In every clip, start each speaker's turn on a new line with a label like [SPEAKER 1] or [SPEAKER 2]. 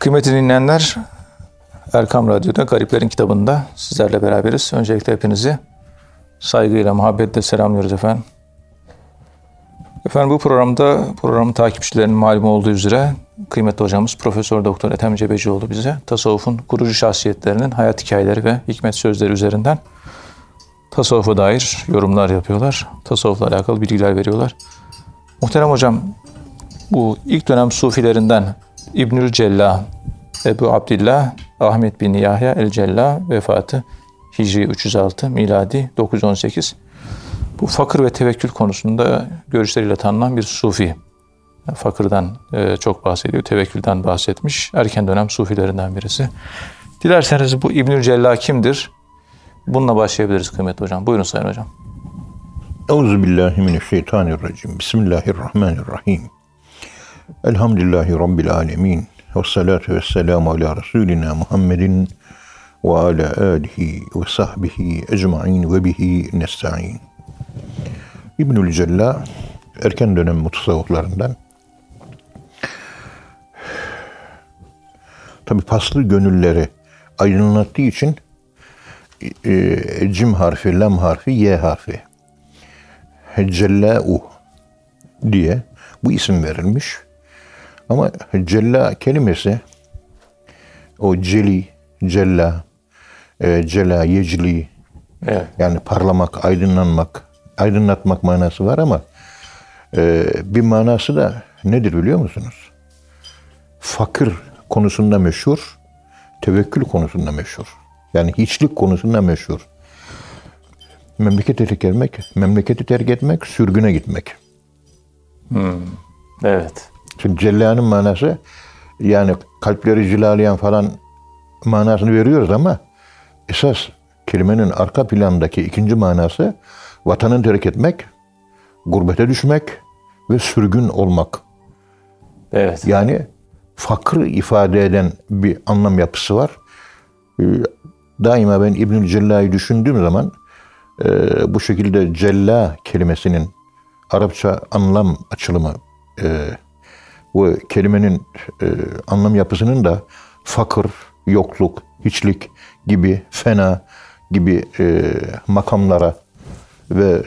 [SPEAKER 1] Kıymetli dinleyenler, Erkam Radyo'da Gariplerin kitabında sizlerle beraberiz. Öncelikle hepinizi saygıyla, muhabbetle selamlıyoruz efendim. Efendim bu programda programın takipçilerinin malum olduğu üzere kıymetli hocamız Profesör Doktor Ethem Cebecioğlu bize tasavvufun kurucu şahsiyetlerinin hayat hikayeleri ve hikmet sözleri üzerinden tasavvufa dair yorumlar yapıyorlar. Tasavvufla alakalı bilgiler veriyorlar. Muhterem hocam bu ilk dönem sufilerinden İbnül Cella, Ebu Abdillah, Ahmet bin Yahya el Cella vefatı Hicri 306, miladi 918. Bu fakir ve tevekkül konusunda görüşleriyle tanınan bir sufi. Fakırdan e, çok bahsediyor, tevekkülden bahsetmiş. Erken dönem sufilerinden birisi. Dilerseniz bu İbnül Cella kimdir? Bununla başlayabiliriz kıymetli hocam. Buyurun sayın hocam.
[SPEAKER 2] Euzu billahi mineşşeytanirracim. Bismillahirrahmanirrahim. Elhamdülillahi rabbil alamin. Ve salatu vesselamu ala Resulina Muhammedin ve ala alihi ve sahbihi ecmaîn ve bihi nestaîn. İbnül Cella erken dönem mutasavvıflarından tabi paslı gönülleri aydınlattığı için e, cim harfi, lam harfi, ye harfi Cellâ'u diye bu isim verilmiş. Ama cella kelimesi o celi, cella, e, cela, yecli
[SPEAKER 1] Evet.
[SPEAKER 2] yani parlamak, aydınlanmak, aydınlatmak manası var ama e, bir manası da nedir biliyor musunuz? Fakir konusunda meşhur, tevekkül konusunda meşhur. Yani hiçlik konusunda meşhur. Memleketi terk etmek, memleketi terk etmek, sürgüne gitmek.
[SPEAKER 1] Evet.
[SPEAKER 2] Şimdi cellanın manası yani kalpleri cilalayan falan manasını veriyoruz ama esas kelimenin arka plandaki ikinci manası vatanın terk etmek, gurbete düşmek ve sürgün olmak.
[SPEAKER 1] Evet.
[SPEAKER 2] Yani fakir ifade eden bir anlam yapısı var. Ee, Daima ben İbnül Cella'yı düşündüğüm zaman e, bu şekilde cella kelimesinin Arapça anlam açılımı e, bu kelimenin e, anlam yapısının da fakir, yokluk, hiçlik gibi fena gibi e, makamlara ve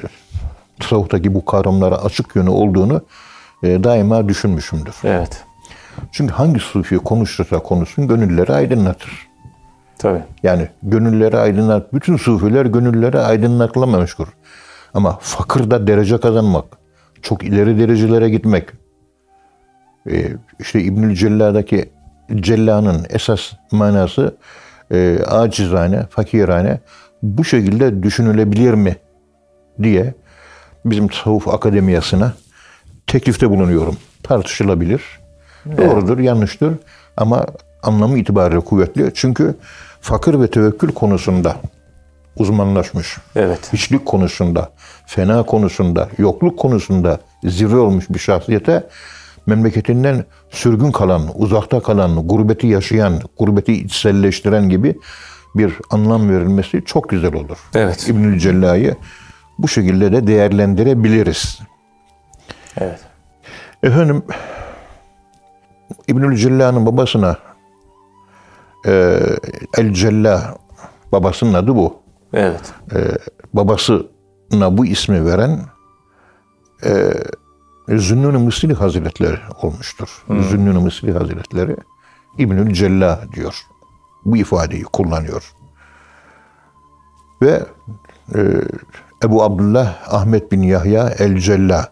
[SPEAKER 2] tasavvuftaki bu kavramlara açık yönü olduğunu e, daima düşünmüşümdür.
[SPEAKER 1] Evet.
[SPEAKER 2] Çünkü hangi sufi konuşursa konuşsun gönülleri aydınlatır.
[SPEAKER 1] Tabii.
[SPEAKER 2] Yani gönülleri aydınlat, bütün sufiler gönülleri aydınlatla meşgul. Ama fakirda derece kazanmak, çok ileri derecelere gitmek, e, işte İbnül Cella'daki Cella'nın esas manası e, acizane, fakirane bu şekilde düşünülebilir mi diye bizim tasavvuf akademiyasına teklifte bulunuyorum. Tartışılabilir. Doğrudur, yanlıştır ama anlamı itibariyle kuvvetli. Çünkü fakir ve tevekkül konusunda uzmanlaşmış.
[SPEAKER 1] Evet.
[SPEAKER 2] Hiçlik konusunda, fena konusunda, yokluk konusunda zirve olmuş bir şahsiyete memleketinden sürgün kalan, uzakta kalan, gurbeti yaşayan, gurbeti içselleştiren gibi bir anlam verilmesi çok güzel olur.
[SPEAKER 1] Evet.
[SPEAKER 2] İbnül Cella'yı bu şekilde de değerlendirebiliriz.
[SPEAKER 1] Evet.
[SPEAKER 2] Efendim İbnül Cella'nın babasına e, El Cella babasının adı bu.
[SPEAKER 1] Evet.
[SPEAKER 2] Babasına bu ismi veren e, Zünnun-i Mısri Hazretleri olmuştur. Zünnun-i Mısri Hazretleri İbnül Cella diyor. Bu ifadeyi kullanıyor. Ve e, Ebu Abdullah Ahmet bin Yahya El Cella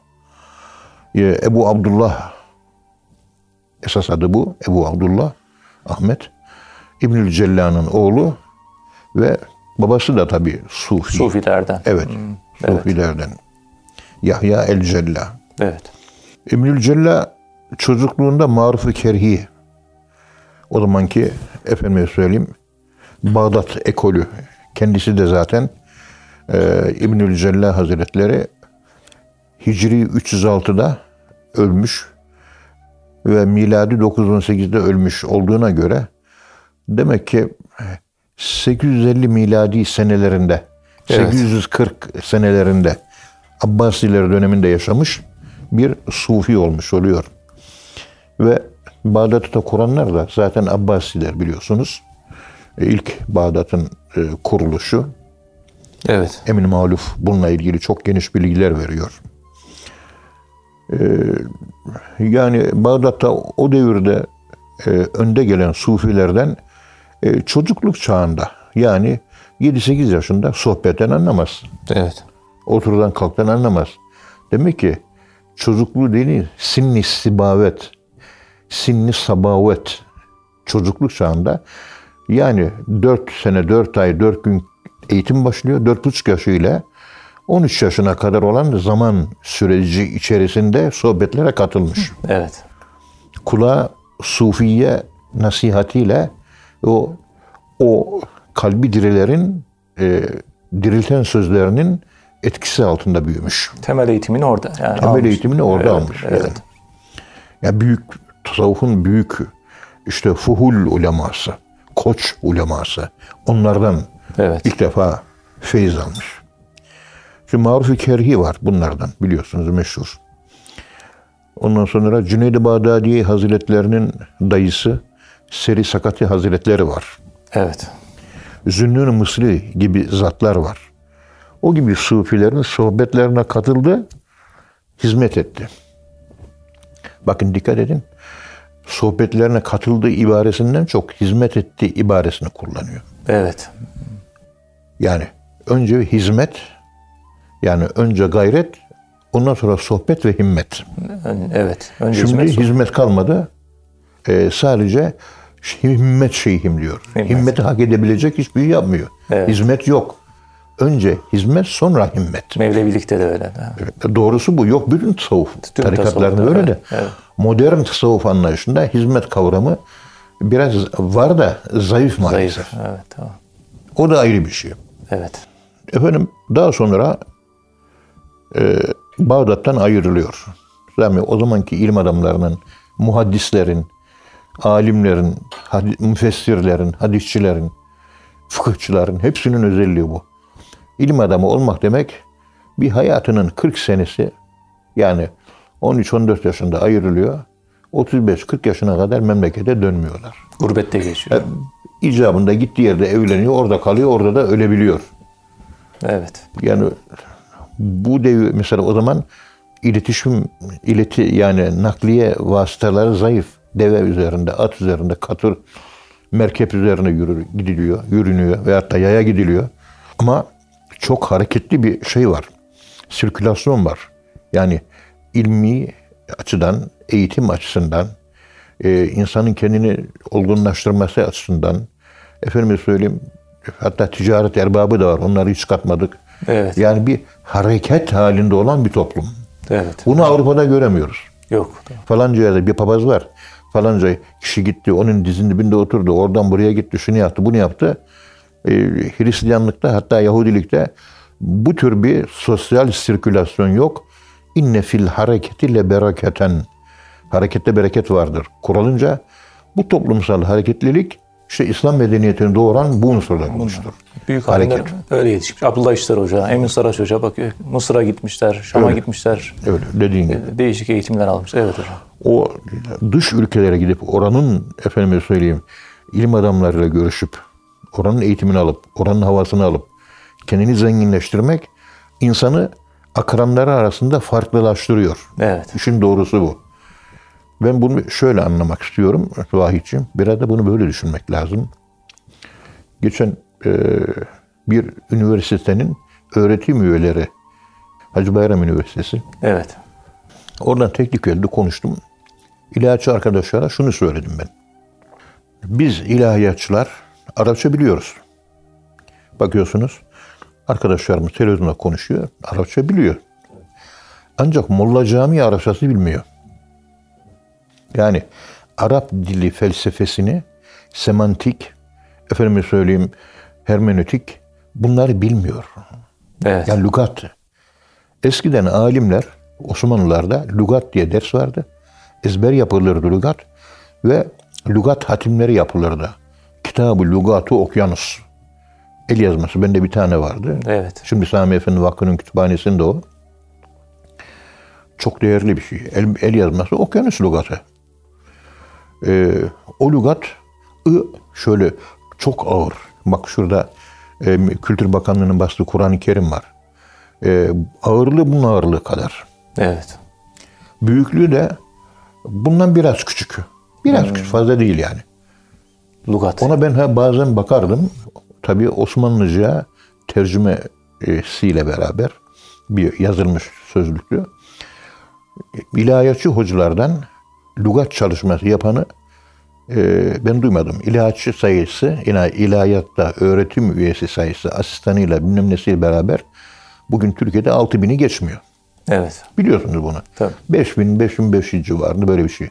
[SPEAKER 2] e, Ebu Abdullah esas adı bu. Ebu Abdullah Ahmet İbnül Cella'nın oğlu ve babası da tabii Sufi.
[SPEAKER 1] Sufilerden.
[SPEAKER 2] Evet. Sufilerden. Yahya El Cella.
[SPEAKER 1] Evet.
[SPEAKER 2] İbnül Cella çocukluğunda maruf kerhi o zamanki efendime söyleyeyim Bağdat ekolü kendisi de zaten e, İbnül Cella Hazretleri Hicri 306'da ölmüş ve miladi 918'de ölmüş olduğuna göre demek ki 850 miladi senelerinde
[SPEAKER 1] Evet.
[SPEAKER 2] 840 senelerinde Abbasiler döneminde yaşamış bir sufi olmuş oluyor. Ve Bağdat'ı da kuranlar da zaten Abbasiler biliyorsunuz. E, İlk Bağdat'ın e, kuruluşu.
[SPEAKER 1] Evet.
[SPEAKER 2] Emin Maluf bununla ilgili çok geniş bilgiler veriyor. E, yani Bağdat'ta o devirde önde gelen sufilerden çocukluk çağında yani 7-8 yaşında sohbetten anlamaz.
[SPEAKER 1] Evet.
[SPEAKER 2] Oturdan kalktan anlamaz. Demek ki çocukluğu değil, sinni sibavet, sinni sabavet, çocukluk çağında yani 4 sene, 4 ay, 4 gün eğitim başlıyor. 4,5 yaşıyla 13 yaşına kadar olan zaman süreci içerisinde sohbetlere katılmış.
[SPEAKER 1] Evet.
[SPEAKER 2] Kulağa sufiye nasihatiyle o o kalbi dirilerin e, dirilten sözlerinin etkisi altında büyümüş.
[SPEAKER 1] Temel eğitimini orada. Yani
[SPEAKER 2] Temel
[SPEAKER 1] almış.
[SPEAKER 2] eğitimini orada
[SPEAKER 1] evet,
[SPEAKER 2] almış.
[SPEAKER 1] Evet.
[SPEAKER 2] Yani. Ya büyük tasavvufun büyük işte fuhul uleması, koç uleması onlardan
[SPEAKER 1] Evet.
[SPEAKER 2] ilk defa feyiz almış. Şimdi Maruf-i Kerhi var bunlardan biliyorsunuz meşhur. Ondan sonra Cüneyd-i Bağdadi Hazretlerinin dayısı Seri Sakati Hazretleri var.
[SPEAKER 1] Evet.
[SPEAKER 2] Zünnün Mısri gibi zatlar var. O gibi sufilerin sohbetlerine katıldı, hizmet etti. Bakın dikkat edin. Sohbetlerine katıldığı ibaresinden çok hizmet etti ibaresini kullanıyor.
[SPEAKER 1] Evet.
[SPEAKER 2] Yani önce hizmet, yani önce gayret, ondan sonra sohbet ve himmet.
[SPEAKER 1] Evet. Önce
[SPEAKER 2] Şimdi
[SPEAKER 1] hizmet
[SPEAKER 2] hizmet, kalmadı. Ee, sadece himmet şeyhim diyor.
[SPEAKER 1] Himmet.
[SPEAKER 2] Himmeti hak edebilecek hiçbir şey yapmıyor.
[SPEAKER 1] Evet.
[SPEAKER 2] Hizmet yok. Önce hizmet sonra himmet.
[SPEAKER 1] Mevlevilikte de öyle. Ha.
[SPEAKER 2] Doğrusu bu. Yok bütün tasavvuf
[SPEAKER 1] Tüm
[SPEAKER 2] tarikatlarında öyle de.
[SPEAKER 1] evet, evet.
[SPEAKER 2] Modern tasavvuf anlayışında hizmet kavramı biraz var da zayıf maalesef.
[SPEAKER 1] Zayıf. Evet. Tamam.
[SPEAKER 2] O da ayrı bir şey.
[SPEAKER 1] Evet.
[SPEAKER 2] Efendim daha sonra e, Bağdat'tan ayrılıyor. Yani o zamanki ilim adamlarının, muhaddislerin, alimlerin, müfessirlerin, hadisçilerin, fıkıhçıların hepsinin özelliği bu. İlim adamı olmak demek bir hayatının 40 senesi yani 13-14 yaşında ayrılıyor. 35-40 yaşına kadar memlekete dönmüyorlar.
[SPEAKER 1] Gurbette geçiyor.
[SPEAKER 2] İcabında gittiği yerde evleniyor, orada kalıyor, orada da ölebiliyor.
[SPEAKER 1] Evet.
[SPEAKER 2] Yani bu devir mesela o zaman iletişim ileti yani nakliye vasıtaları zayıf. Deve üzerinde, at üzerinde, katır, merkep üzerine yürür, gidiliyor, yürünüyor veyahut da yaya gidiliyor. Ama çok hareketli bir şey var. Sirkülasyon var. Yani ilmi açıdan, eğitim açısından, e, insanın kendini olgunlaştırması açısından, efendim söyleyeyim, hatta ticaret erbabı da var. Onları hiç katmadık.
[SPEAKER 1] Evet.
[SPEAKER 2] Yani bir hareket halinde olan bir toplum.
[SPEAKER 1] Evet.
[SPEAKER 2] Bunu Avrupa'da göremiyoruz.
[SPEAKER 1] Yok.
[SPEAKER 2] Falanca yerde bir papaz var. Falanca kişi gitti, onun dizinin dibinde oturdu. Oradan buraya gitti, şunu yaptı, bunu yaptı. Ee, Hristiyanlıkta hatta Yahudilikte bu tür bir sosyal sirkülasyon yok. İnne fil hareketi le bereketen. Harekette bereket vardır. Kuralınca bu toplumsal hareketlilik işte İslam medeniyetini doğuran bu unsurlar olmuştur.
[SPEAKER 1] Büyük
[SPEAKER 2] Hareket.
[SPEAKER 1] öyle yetişmiş. Abdullah İşler Hoca, Emin Saraç Hoca bakıyor. Mısır'a gitmişler, Şam'a
[SPEAKER 2] Öyle.
[SPEAKER 1] gitmişler.
[SPEAKER 2] Öyle dediğin gibi.
[SPEAKER 1] Değişik eğitimler almış. Evet hocam.
[SPEAKER 2] o dış ülkelere gidip oranın efendime söyleyeyim ilim adamlarıyla görüşüp oranın eğitimini alıp oranın havasını alıp kendini zenginleştirmek insanı akranları arasında farklılaştırıyor.
[SPEAKER 1] Evet.
[SPEAKER 2] İşin doğrusu bu. Ben bunu şöyle anlamak istiyorum Vahit'ciğim. Biraz da bunu böyle düşünmek lazım. Geçen e, bir üniversitenin öğretim üyeleri Hacı Bayram Üniversitesi
[SPEAKER 1] Evet.
[SPEAKER 2] Oradan teknik elde konuştum. İlahiyatçı arkadaşlara şunu söyledim ben. Biz ilahiyatçılar Arapça biliyoruz. Bakıyorsunuz arkadaşlarımız televizyonda konuşuyor. Arapça biliyor. Ancak Molla Camii Arapçası bilmiyor. Yani Arap dili felsefesini, semantik, efendime söyleyeyim hermenötik bunları bilmiyor.
[SPEAKER 1] Evet.
[SPEAKER 2] Yani lügat. Eskiden alimler Osmanlılarda lügat diye ders vardı. Ezber yapılırdı lügat ve lügat hatimleri yapılırdı. Kitab-ı Lügat-ı Okyanus. El yazması. Bende bir tane vardı.
[SPEAKER 1] Evet.
[SPEAKER 2] Şimdi Sami Efendi Vakfı'nın kütüphanesinde o. Çok değerli bir şey. El, el yazması okyanus lügatı. e, o lügat ı şöyle çok ağır. Bak şurada e, Kültür Bakanlığı'nın bastığı Kur'an-ı Kerim var. E, ağırlığı bunun ağırlığı kadar.
[SPEAKER 1] Evet.
[SPEAKER 2] Büyüklüğü de bundan biraz küçük. Biraz küçük fazla değil yani.
[SPEAKER 1] Lugat.
[SPEAKER 2] Ona ben bazen bakardım. Tabii Osmanlıca tercümesiyle beraber bir yazılmış sözlüktü. İlahiyatçı hocalardan lügat çalışması yapanı e, ben duymadım. İlahiyatçı sayısı, ila- ilahiyatta öğretim üyesi sayısı asistanıyla bilmem nesiyle beraber bugün Türkiye'de 6000'i geçmiyor.
[SPEAKER 1] Evet.
[SPEAKER 2] Biliyorsunuz bunu.
[SPEAKER 1] Tabii.
[SPEAKER 2] 5000, 5500 civarında böyle bir şey.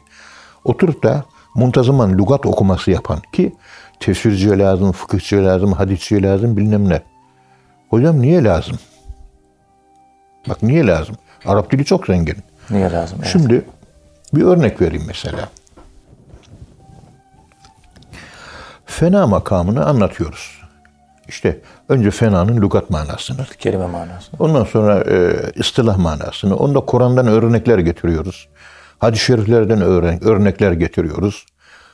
[SPEAKER 2] Oturup da muntazaman lügat okuması yapan ki tefsirciye lazım, fıkıhçıya lazım, hadisçiye lazım bilmem ne. Hocam niye lazım? Bak niye lazım? Arap dili çok zengin.
[SPEAKER 1] Niye lazım? Evet.
[SPEAKER 2] Şimdi bir örnek vereyim mesela. Fena makamını anlatıyoruz. İşte önce fenanın lügat manasını,
[SPEAKER 1] Kelime manası.
[SPEAKER 2] Ondan sonra e, istilah manasını, onda Kur'an'dan örnekler getiriyoruz. Hadis-i şeriflerden örnekler getiriyoruz.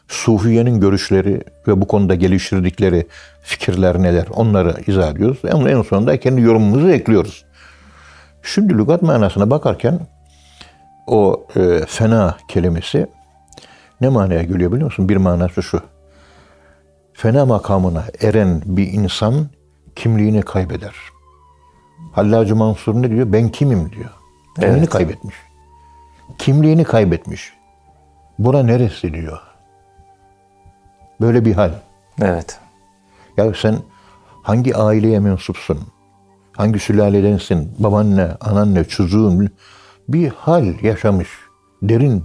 [SPEAKER 2] Sufiye'nin görüşleri ve bu konuda geliştirdikleri fikirler neler onları izah ediyoruz. En, en sonunda kendi yorumumuzu ekliyoruz. Şimdi lügat manasına bakarken o e, fena kelimesi ne manaya geliyor biliyor musun? Bir manası şu. Fena makamına eren bir insan kimliğini kaybeder. Hallacı Mansur ne diyor? Ben kimim diyor. Kimliğini
[SPEAKER 1] Evet.
[SPEAKER 2] kaybetmiş. Kimliğini kaybetmiş. Bura neresi diyor. Böyle bir hal.
[SPEAKER 1] Evet.
[SPEAKER 2] Ya sen hangi aileye mensupsun? Hangi sülaledensin? Baban ne, anan ne, çocuğun bir hal yaşamış. Derin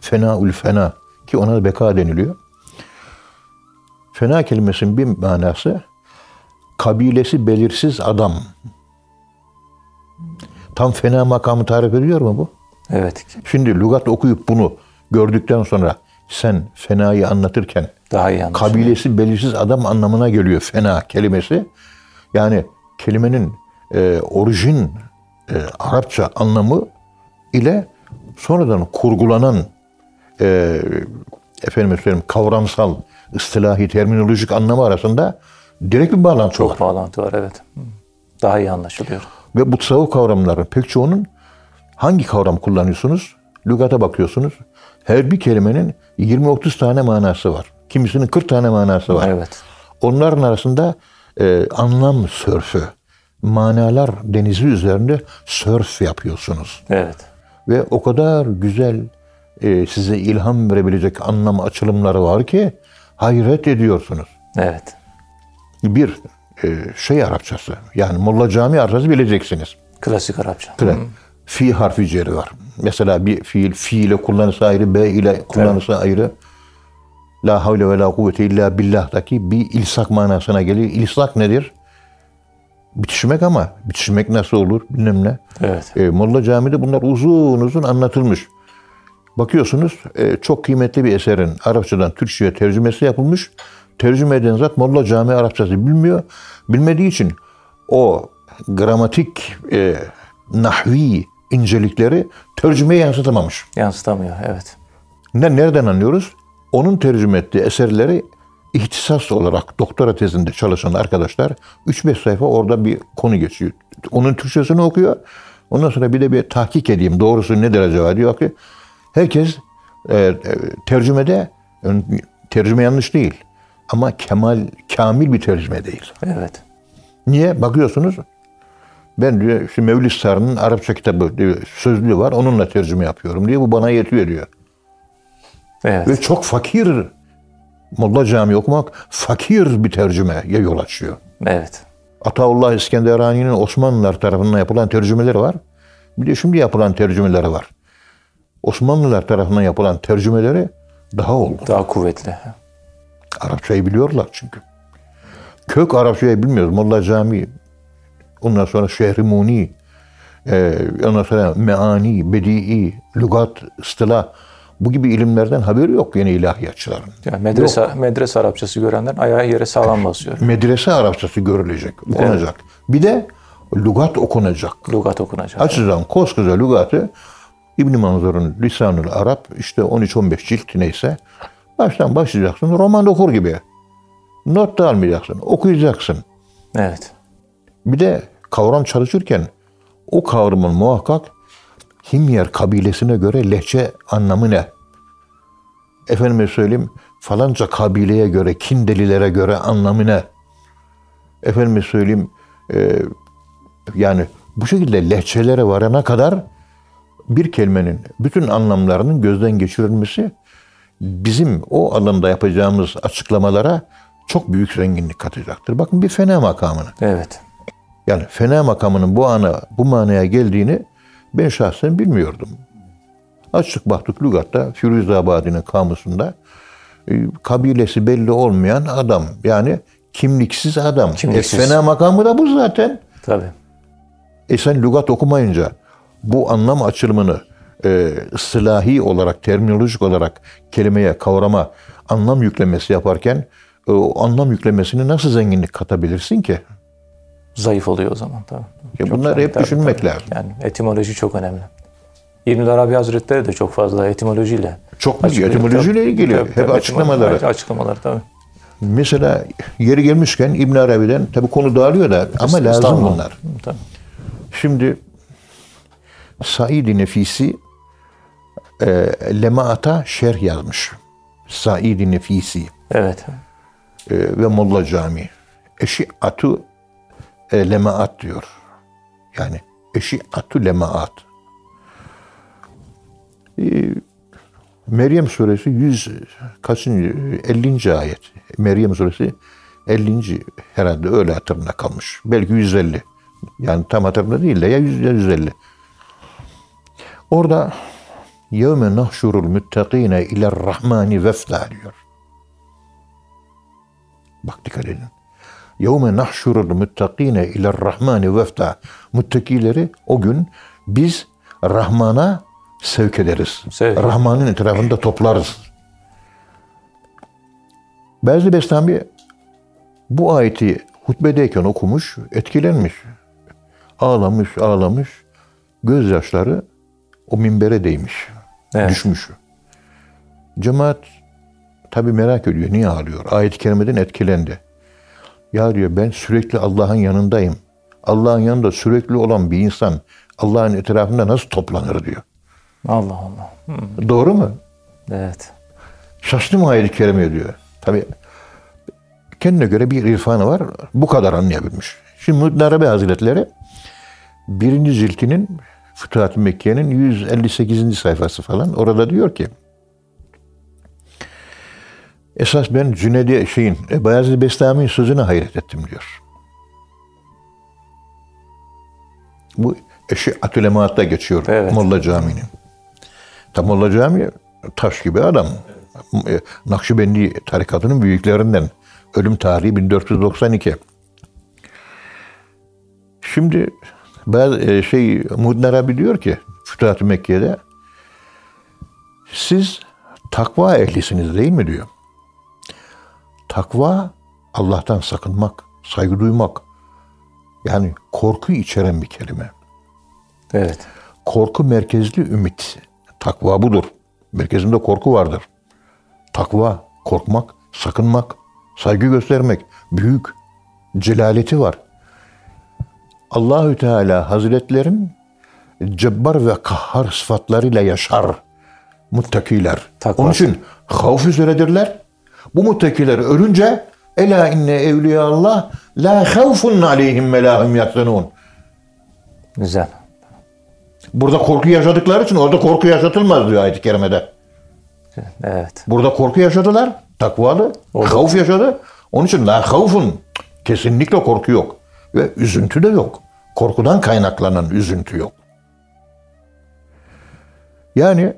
[SPEAKER 2] fena ül fena ki ona da beka deniliyor. Fena kelimesinin bir manası kabilesi belirsiz adam. Tam fena makamı tarif ediyor mu bu?
[SPEAKER 1] Evet.
[SPEAKER 2] Şimdi lügat okuyup bunu gördükten sonra sen fenayı anlatırken
[SPEAKER 1] Daha iyi anlaşılıyor.
[SPEAKER 2] kabilesi belirsiz adam anlamına geliyor fena kelimesi. Yani kelimenin e, orijin e, Arapça anlamı ile sonradan kurgulanan e, efendim söyleyeyim kavramsal, istilahi, terminolojik anlamı arasında direkt bir bağlantı
[SPEAKER 1] Çok
[SPEAKER 2] var.
[SPEAKER 1] bağlantı var evet. Daha iyi anlaşılıyor.
[SPEAKER 2] Ve bu tasavvuf kavramların pek çoğunun hangi kavram kullanıyorsunuz? Lügata bakıyorsunuz. Her bir kelimenin 20-30 tane manası var. Kimisinin 40 tane manası var.
[SPEAKER 1] Evet.
[SPEAKER 2] Onların arasında e, anlam sörfü, manalar denizi üzerinde sörf yapıyorsunuz.
[SPEAKER 1] Evet.
[SPEAKER 2] Ve o kadar güzel e, size ilham verebilecek anlam açılımları var ki hayret ediyorsunuz.
[SPEAKER 1] Evet.
[SPEAKER 2] Bir e, şey Arapçası, yani Molla Cami Arapçası bileceksiniz.
[SPEAKER 1] Klasik Arapça.
[SPEAKER 2] Tre. Fi harfi ceri var. Mesela bir fiil fi ile kullanırsa ayrı, b ile kullanırsa ayrı. La havle ve la kuvvete illa billah'taki bir ilsak manasına geliyor. İlsak nedir? Bitişmek ama bitişmek nasıl olur bilmem ne.
[SPEAKER 1] Evet.
[SPEAKER 2] E, Molla Camii'de bunlar uzun uzun anlatılmış. Bakıyorsunuz e, çok kıymetli bir eserin Arapçadan Türkçe'ye tercümesi yapılmış. Tercüme eden zat Molla Camii Arapçası bilmiyor. Bilmediği için o gramatik e, nahvi incelikleri tercümeye yansıtamamış.
[SPEAKER 1] Yansıtamıyor. Evet.
[SPEAKER 2] Ne, nereden anlıyoruz? Onun tercüme ettiği eserleri ihtisas olarak doktora tezinde çalışan arkadaşlar 3-5 sayfa orada bir konu geçiyor. Onun Türkçesini okuyor. Ondan sonra bir de bir tahkik edeyim. Doğrusu ne derece var diyor ki herkes e, e, tercümede tercüme yanlış değil. Ama kemal, kamil bir tercüme değil.
[SPEAKER 1] Evet.
[SPEAKER 2] Niye? Bakıyorsunuz ben diyor şu Mevlid Sarı'nın Arapça kitabı diyor, sözlüğü var. Onunla tercüme yapıyorum diye bu bana yetiyor diyor.
[SPEAKER 1] Evet.
[SPEAKER 2] Ve çok fakir Molla Camii okumak fakir bir tercümeye yol açıyor.
[SPEAKER 1] Evet.
[SPEAKER 2] Ataullah İskenderani'nin Osmanlılar tarafından yapılan tercümeleri var. Bir de şimdi yapılan tercümeleri var. Osmanlılar tarafından yapılan tercümeleri daha oldu.
[SPEAKER 1] Daha kuvvetli.
[SPEAKER 2] Arapçayı biliyorlar çünkü. Kök Arapçayı bilmiyoruz. Molla Camii, ondan sonra Şehrimuni, e, ondan sonra meani, bedii, lügat, istilah bu gibi ilimlerden haberi yok yeni ilahiyatçıların.
[SPEAKER 1] Yani medrese, medrese Arapçası görenler ayağı yere sağlam basıyor.
[SPEAKER 2] Medrese Arapçası görülecek, okunacak. Bir de lügat okunacak.
[SPEAKER 1] Lugat okunacak.
[SPEAKER 2] Açıdan koskoca lügatı İbn Manzur'un Lisanül Arap işte 13-15 cilt neyse Baştan başlayacaksın. Roman okur gibi. Not da almayacaksın. Okuyacaksın.
[SPEAKER 1] Evet.
[SPEAKER 2] Bir de kavram çalışırken o kavramın muhakkak Himyer kabilesine göre lehçe anlamı ne? Efendime söyleyeyim falanca kabileye göre, Kindelilere göre anlamı ne? Efendime söyleyeyim e, yani bu şekilde lehçelere varana kadar bir kelimenin bütün anlamlarının gözden geçirilmesi bizim o alanda yapacağımız açıklamalara çok büyük zenginlik katacaktır. Bakın bir fena makamını.
[SPEAKER 1] Evet.
[SPEAKER 2] Yani fena makamının bu ana bu manaya geldiğini ben şahsen bilmiyordum. Açık baktık lügatta Firuzabadi'nin kamusunda e, kabilesi belli olmayan adam. Yani kimliksiz adam.
[SPEAKER 1] Kimliksiz.
[SPEAKER 2] E, fena makamı da bu zaten.
[SPEAKER 1] Tabii.
[SPEAKER 2] E sen lügat okumayınca bu anlam açılımını e, ıslahi olarak, terminolojik olarak kelimeye, kavrama anlam yüklemesi yaparken e, o anlam yüklemesini nasıl zenginlik katabilirsin ki?
[SPEAKER 1] Zayıf oluyor o zaman tabii.
[SPEAKER 2] Ya
[SPEAKER 1] Çok
[SPEAKER 2] bunları hep
[SPEAKER 1] tabii,
[SPEAKER 2] düşünmek
[SPEAKER 1] tabii.
[SPEAKER 2] lazım.
[SPEAKER 1] Yani etimoloji çok önemli. İbn Arabi Hazretleri de çok fazla etimolojiyle.
[SPEAKER 2] Çok bilgi,
[SPEAKER 1] açıklıyor.
[SPEAKER 2] etimolojiyle ilgili.
[SPEAKER 1] tabii,
[SPEAKER 2] Hep
[SPEAKER 1] tabii,
[SPEAKER 2] açıklamaları.
[SPEAKER 1] etimoloji- Açıklamaları tabii.
[SPEAKER 2] Mesela yeri gelmişken İbn Arabi'den tabi konu dağılıyor da ama lazım
[SPEAKER 1] Estağfurullah.
[SPEAKER 2] bunlar.
[SPEAKER 1] Tabii.
[SPEAKER 2] Şimdi Said-i Nefisi e, Lemaat'a şerh yazmış. Said-i Nefisi
[SPEAKER 1] Evet.
[SPEAKER 2] e, ve Molla Cami. Eşi'atu e, lemaat diyor. Yani eşi'atu lemaat. E, Meryem suresi 100 kaçıncı 50. ayet. Meryem suresi 50. herhalde öyle hatırına kalmış. Belki 150. Yani tam hatırımda değil de ya 100 ya 150. Orada yevme nahşurul müttakine iler rahmani vefda diyor. Bak dikkat edin. Yevme nahşurul müttakine iler rahmani vefda. Muttakileri o gün biz Rahman'a sevk ederiz.
[SPEAKER 1] Sevk.
[SPEAKER 2] Rahman'ın etrafında toplarız. Bazı Bestami bu ayeti hutbedeyken okumuş, etkilenmiş. Ağlamış, ağlamış. Gözyaşları o minbere değmiş.
[SPEAKER 1] Evet.
[SPEAKER 2] Düşmüş. Cemaat tabi merak ediyor. Niye ağlıyor? Ayet-i kerimeden etkilendi. Ya diyor ben sürekli Allah'ın yanındayım. Allah'ın yanında sürekli olan bir insan Allah'ın etrafında nasıl toplanır diyor.
[SPEAKER 1] Allah Allah. Hı,
[SPEAKER 2] Doğru mu?
[SPEAKER 1] Evet.
[SPEAKER 2] Şaştım ayet-i kerime diyor. Tabi kendine göre bir irfanı var. Bu kadar anlayabilmiş. Şimdi Muhyiddin Arabi Hazretleri birinci ciltinin Fütuhat-ı Mekke'nin 158. sayfası falan orada diyor ki esas ben Cüneydi şeyin e, Bayezid Bestami'nin sözüne hayret ettim diyor. Bu eşi Atülemaat'ta geçiyor
[SPEAKER 1] Evet.
[SPEAKER 2] Molla Camii'nin. Tam Molla Camii taş gibi adam. E, Nakşibendi tarikatının büyüklerinden. Ölüm tarihi 1492. Şimdi bazı e, şey Muhyiddin Arabi diyor ki Fütuhat-ı Mekke'de siz takva ehlisiniz değil mi diyor. Takva Allah'tan sakınmak, saygı duymak. Yani korku içeren bir kelime.
[SPEAKER 1] Evet.
[SPEAKER 2] Korku merkezli ümit. Takva budur. Merkezinde korku vardır. Takva, korkmak, sakınmak, saygı göstermek, büyük celaleti var. Allahü Teala Hazretlerin cebbar ve kahhar sıfatlarıyla yaşar muttakiler.
[SPEAKER 1] Takva.
[SPEAKER 2] Onun için havf üzeredirler. Bu muttakiler ölünce ela inne evliya Allah la havfun aleyhim ve la hum yahzanun.
[SPEAKER 1] Güzel.
[SPEAKER 2] Burada korku yaşadıkları için orada korku yaşatılmaz diyor ayet-i kerimede.
[SPEAKER 1] Evet.
[SPEAKER 2] Burada korku yaşadılar. Takvalı.
[SPEAKER 1] Orada-
[SPEAKER 2] Havf yaşadı. Onun için la havfun. Kesinlikle korku yok. Ve üzüntü de yok. Korkudan kaynaklanan üzüntü yok. Yani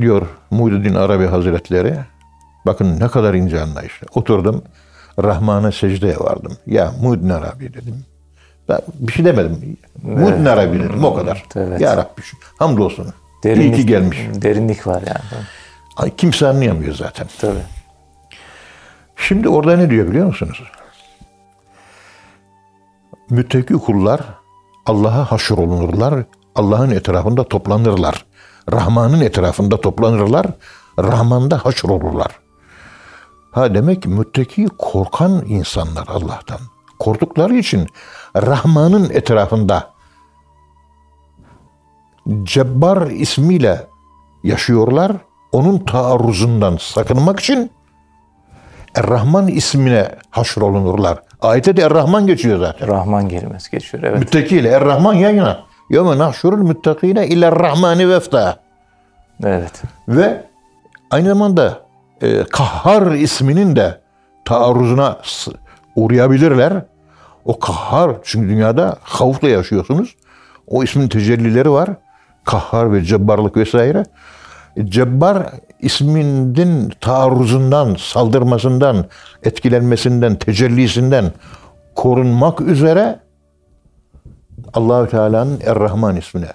[SPEAKER 2] diyor Muhyiddin Arabi Hazretleri bakın ne kadar ince anlayışlı. Oturdum Rahman'a secdeye vardım. Ya Muhyiddin Arabi dedim. Ben bir şey demedim. Muhyiddin Arabi dedim o kadar.
[SPEAKER 1] Evet.
[SPEAKER 2] Ya Rabbi hamdolsun. İyi ki gelmiş.
[SPEAKER 1] Derinlik var yani.
[SPEAKER 2] Ay, kimse anlayamıyor zaten.
[SPEAKER 1] Tabii.
[SPEAKER 2] Şimdi orada ne diyor biliyor musunuz? Müttaki kullar Allah'a haşr olunurlar. Allah'ın etrafında toplanırlar. Rahman'ın etrafında toplanırlar. Rahman'da haşr olurlar. Ha demek ki müttaki korkan insanlar Allah'tan. Korktukları için Rahman'ın etrafında Cebbar ismiyle yaşıyorlar. Onun taarruzundan sakınmak için Er-Rahman ismine haşrolunurlar. Ayette de Er-Rahman geçiyor zaten.
[SPEAKER 1] Rahman kelimesi geçiyor. Evet.
[SPEAKER 2] Müttaki ile Er-Rahman yan yana. Yevme nahşurul müttakine ila rahmani vefta.
[SPEAKER 1] Evet.
[SPEAKER 2] Ve aynı zamanda e, Kahhar isminin de taarruzuna uğrayabilirler. O Kahhar çünkü dünyada havfla yaşıyorsunuz. O ismin tecellileri var. Kahhar ve cebbarlık vesaire. Cebbar isminin taarruzundan, saldırmasından, etkilenmesinden, tecellisinden korunmak üzere Allahü Teala'nın Er-Rahman ismine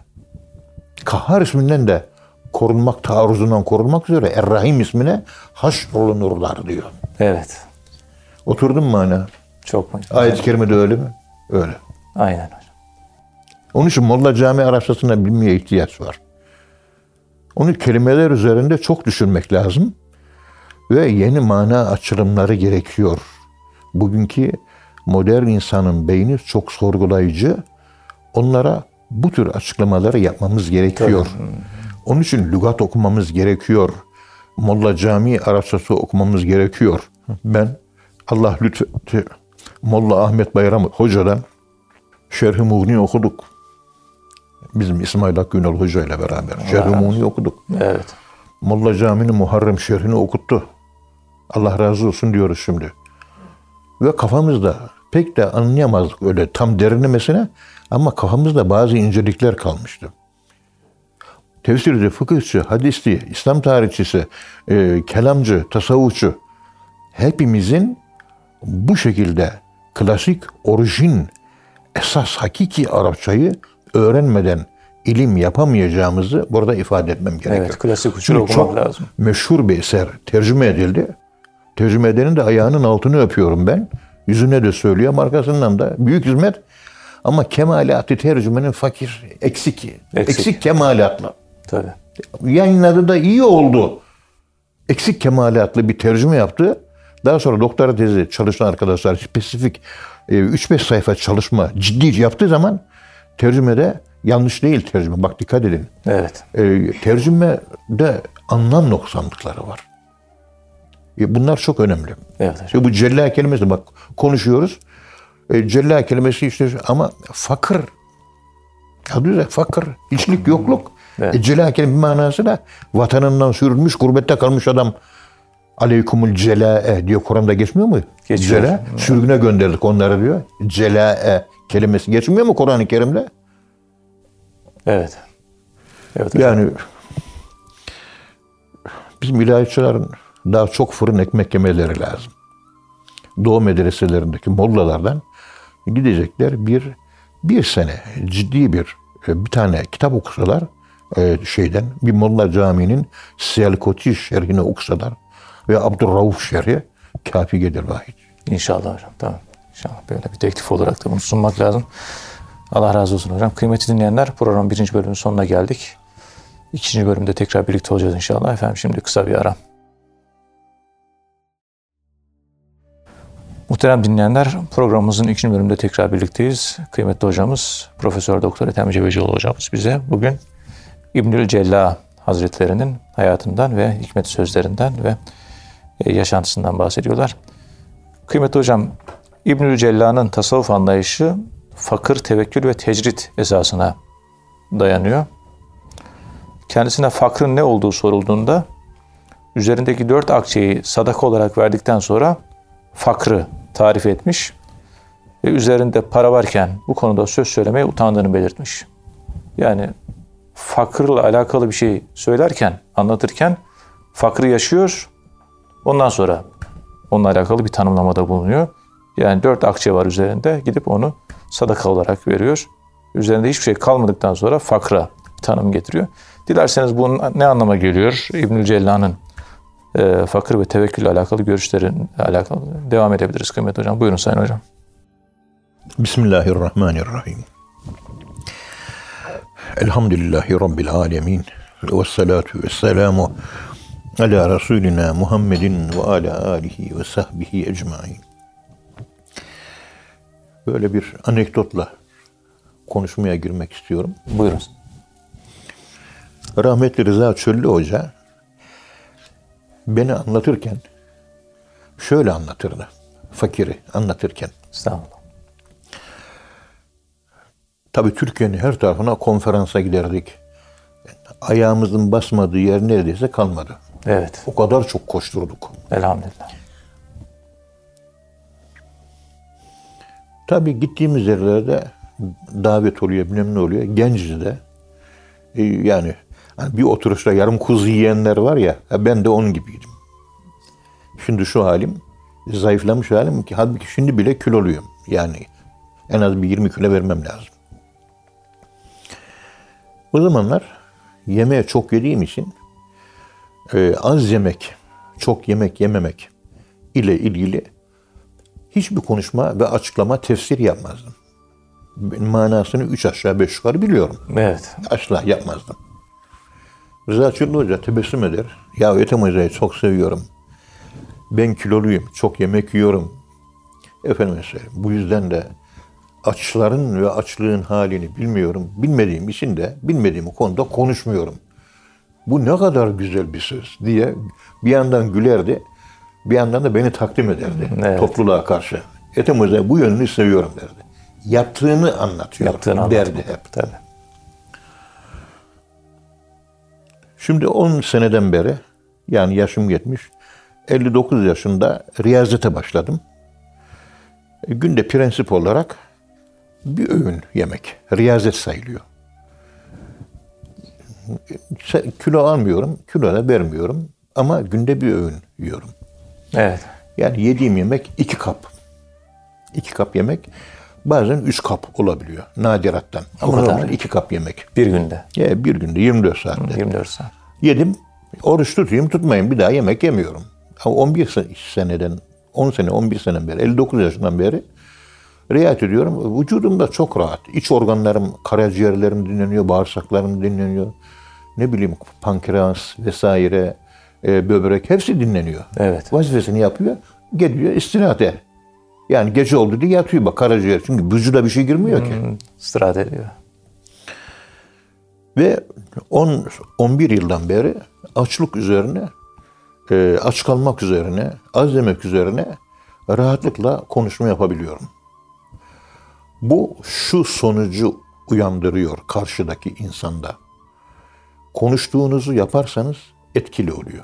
[SPEAKER 2] Kahhar isminden de korunmak, taarruzundan korunmak üzere Er-Rahim ismine haşrolunurlar diyor.
[SPEAKER 1] Evet.
[SPEAKER 2] Oturdun mu mana?
[SPEAKER 1] Çok mu?
[SPEAKER 2] Ayet-i kerimede öyle mi? Öyle.
[SPEAKER 1] Aynen hocam.
[SPEAKER 2] Onun için Molla Cami Arapçasına bilmeye ihtiyaç var. Onu kelimeler üzerinde çok düşünmek lazım. Ve yeni mana açılımları gerekiyor. Bugünkü modern insanın beyni çok sorgulayıcı. Onlara bu tür açıklamaları yapmamız gerekiyor. Onun için lügat okumamız gerekiyor. Molla Cami Arapçası okumamız gerekiyor. Ben Allah lütfetti Molla Ahmet Bayram Hoca'dan Şerh-i Muğni okuduk. Bizim İsmail Hakkı Ünal Hoca ile beraber. Şerh-i Muğni okuduk.
[SPEAKER 1] Evet.
[SPEAKER 2] Molla Cami'nin Muharrem şerhini okuttu. Allah razı olsun diyoruz şimdi. Ve kafamızda pek de anlayamazdık öyle tam derinlemesine ama kafamızda bazı incelikler kalmıştı. Tefsirci, fıkıhçı, hadisçi, İslam tarihçisi, e, kelamcı, tasavvufçu hepimizin bu şekilde klasik, orijin, esas hakiki Arapçayı öğrenmeden ilim yapamayacağımızı burada ifade etmem gerekiyor.
[SPEAKER 1] Evet. Klasik
[SPEAKER 2] Çünkü
[SPEAKER 1] okumak
[SPEAKER 2] çok
[SPEAKER 1] lazım.
[SPEAKER 2] meşhur bir eser tercüme edildi. Tercüme edenin de ayağının altını öpüyorum ben. Yüzüne de söylüyorum arkasından da. Büyük hizmet ama kemalatı tercümenin fakir, eksik. Eksik,
[SPEAKER 1] Eksik.
[SPEAKER 2] kemalatlı.
[SPEAKER 1] Tabii.
[SPEAKER 2] Yayınladı da iyi oldu. Eksik kemalatlı bir tercüme yaptı. Daha sonra doktora tezi çalışan arkadaşlar spesifik e, 3-5 sayfa çalışma ciddi yaptığı zaman tercümede yanlış değil tercüme. Bak dikkat edin
[SPEAKER 1] Evet.
[SPEAKER 2] e, tercümede anlam noksanlıkları var. E, bunlar çok önemli.
[SPEAKER 1] Evet.
[SPEAKER 2] İşte bu cella kelimesi bak konuşuyoruz. E, cella kelimesi işte ama fakir. Adı üzerinde fakir. Hiçlik yokluk.
[SPEAKER 1] Evet.
[SPEAKER 2] E, cella kelime manası da vatanından sürülmüş, gurbette kalmış adam aleykumul celae diyor Kur'an'da geçmiyor mu?
[SPEAKER 1] Geçiyor.
[SPEAKER 2] Cela, sürgüne gönderdik onları diyor. Celae kelimesi geçmiyor mu Kur'an-ı Kerim'de?
[SPEAKER 1] Evet. Evet hocam.
[SPEAKER 2] Yani bizim ilahiyatçıların daha çok fırın ekmek yemeleri lazım. Doğu medreselerindeki mollalardan gidecekler bir bir sene ciddi bir e, bir tane kitap okusalar e, şeyden bir Molla Camii'nin Siyalkoti şerhini okusalar ve Abdurrauf şerhi kafi gelir vahid.
[SPEAKER 1] İnşallah hocam. Tamam. İnşallah böyle bir teklif olarak da bunu sunmak lazım. Allah razı olsun hocam. Kıymetli dinleyenler program birinci bölümün sonuna geldik. İkinci bölümde tekrar birlikte olacağız inşallah. Efendim şimdi kısa bir ara. Muhterem dinleyenler programımızın ikinci bölümünde tekrar birlikteyiz. Kıymetli hocamız Profesör Doktor Ethem Cebecioğlu hocamız bize bugün İbnül Cella Hazretlerinin hayatından ve hikmet sözlerinden ve e, yaşantısından bahsediyorlar. Kıymetli hocam, İbnül Cella'nın tasavvuf anlayışı fakir, tevekkül ve tecrit esasına dayanıyor. Kendisine fakrın ne olduğu sorulduğunda üzerindeki dört akçeyi sadaka olarak verdikten sonra fakrı tarif etmiş ve üzerinde para varken bu konuda söz söylemeye utandığını belirtmiş. Yani fakırla alakalı bir şey söylerken, anlatırken fakrı yaşıyor, ondan sonra onunla alakalı bir tanımlamada bulunuyor. Yani dört akçe var üzerinde, gidip onu sadaka olarak veriyor. Üzerinde hiçbir şey kalmadıktan sonra fakra tanım getiriyor. Dilerseniz bunun ne anlama geliyor? İbnül Cella'nın e, fakir ve tevekkülle alakalı görüşlerin alakalı devam edebiliriz kıymetli hocam. Buyurun sayın hocam.
[SPEAKER 2] Bismillahirrahmanirrahim. Elhamdülillahi Rabbil alemin. Ve salatu ve selamu ala Resulina Muhammedin ve ala alihi ve sahbihi ecmain. Böyle bir anekdotla konuşmaya girmek istiyorum.
[SPEAKER 1] Buyurun.
[SPEAKER 2] Rahmetli Rıza Çöllü Hoca beni anlatırken şöyle anlatırdı. Fakiri anlatırken.
[SPEAKER 1] Estağfurullah.
[SPEAKER 2] Tabii Türkiye'nin her tarafına konferansa giderdik. Ayağımızın basmadığı yer neredeyse kalmadı.
[SPEAKER 1] Evet.
[SPEAKER 2] O kadar çok koşturduk.
[SPEAKER 1] Elhamdülillah.
[SPEAKER 2] Tabii gittiğimiz yerlerde davet oluyor, bilmem ne oluyor. Genciz E, yani hani bir oturuşta yarım kuzu yiyenler var ya, ben de onun gibiydim. Şimdi şu halim, zayıflamış halim ki halbuki şimdi bile kiloluyum. Yani en az bir 20 kilo vermem lazım. O zamanlar yemeğe çok yediğim için e, az yemek, çok yemek yememek ile ilgili hiçbir konuşma ve açıklama tefsir yapmazdım. Manasını üç aşağı beş yukarı biliyorum.
[SPEAKER 1] Evet.
[SPEAKER 2] Asla yapmazdım. Rıza Çırlı Hoca tebessüm eder. Ya Ethem Hoca'yı çok seviyorum. Ben kiloluyum, çok yemek yiyorum. Efendim söyleyeyim. Bu yüzden de açların ve açlığın halini bilmiyorum. Bilmediğim için de bilmediğim konuda konuşmuyorum. Bu ne kadar güzel bir söz diye bir yandan gülerdi, bir yandan da beni takdim ederdi
[SPEAKER 1] Evet.
[SPEAKER 2] topluluğa karşı. Ethem Hoca bu yönünü seviyorum derdi. Yaptığını anlatıyor
[SPEAKER 1] Yaptığını
[SPEAKER 2] derdi hep.
[SPEAKER 1] Tabii.
[SPEAKER 2] Şimdi 10 seneden beri yani yaşım yetmiş 59 yaşında riyazete başladım. E, Günde prensip olarak bir öğün yemek. Riyazet sayılıyor. Kilo almıyorum, kilo da vermiyorum ama günde bir öğün yiyorum.
[SPEAKER 1] Evet.
[SPEAKER 2] Yani yediğim yemek iki kap. İki kap yemek. Bazen üç kap olabiliyor nadirattan. Ama
[SPEAKER 1] kadar.
[SPEAKER 2] normal iki kap yemek.
[SPEAKER 1] Bir günde.
[SPEAKER 2] Ya bir günde 24 saatte.
[SPEAKER 1] 24 saat.
[SPEAKER 2] Yedim. Oruç tutayım tutmayayım bir daha yemek yemiyorum. Ama 11 se- seneden 10 sene 11 seneden beri 59 yaşından beri riayet ediyorum. Vücudum da çok rahat. İç organlarım, karaciğerlerim dinleniyor, bağırsaklarım dinleniyor. Ne bileyim pankreas vesaire, e, böbrek hepsi dinleniyor.
[SPEAKER 1] Evet.
[SPEAKER 2] Vazifesini yapıyor. Geliyor istirahate. Yani gece oldu diye yatıyor bak karaciğer. Çünkü vücuda bir şey girmiyor ki.
[SPEAKER 1] İstirahat ediyor.
[SPEAKER 2] Ve 10 11 yıldan beri açlık üzerine, e, aç kalmak üzerine, az yemek üzerine rahatlıkla konuşma yapabiliyorum. Bu şu sonucu uyandırıyor karşıdaki insanda. Konuştuğunuzu yaparsanız etkili oluyor.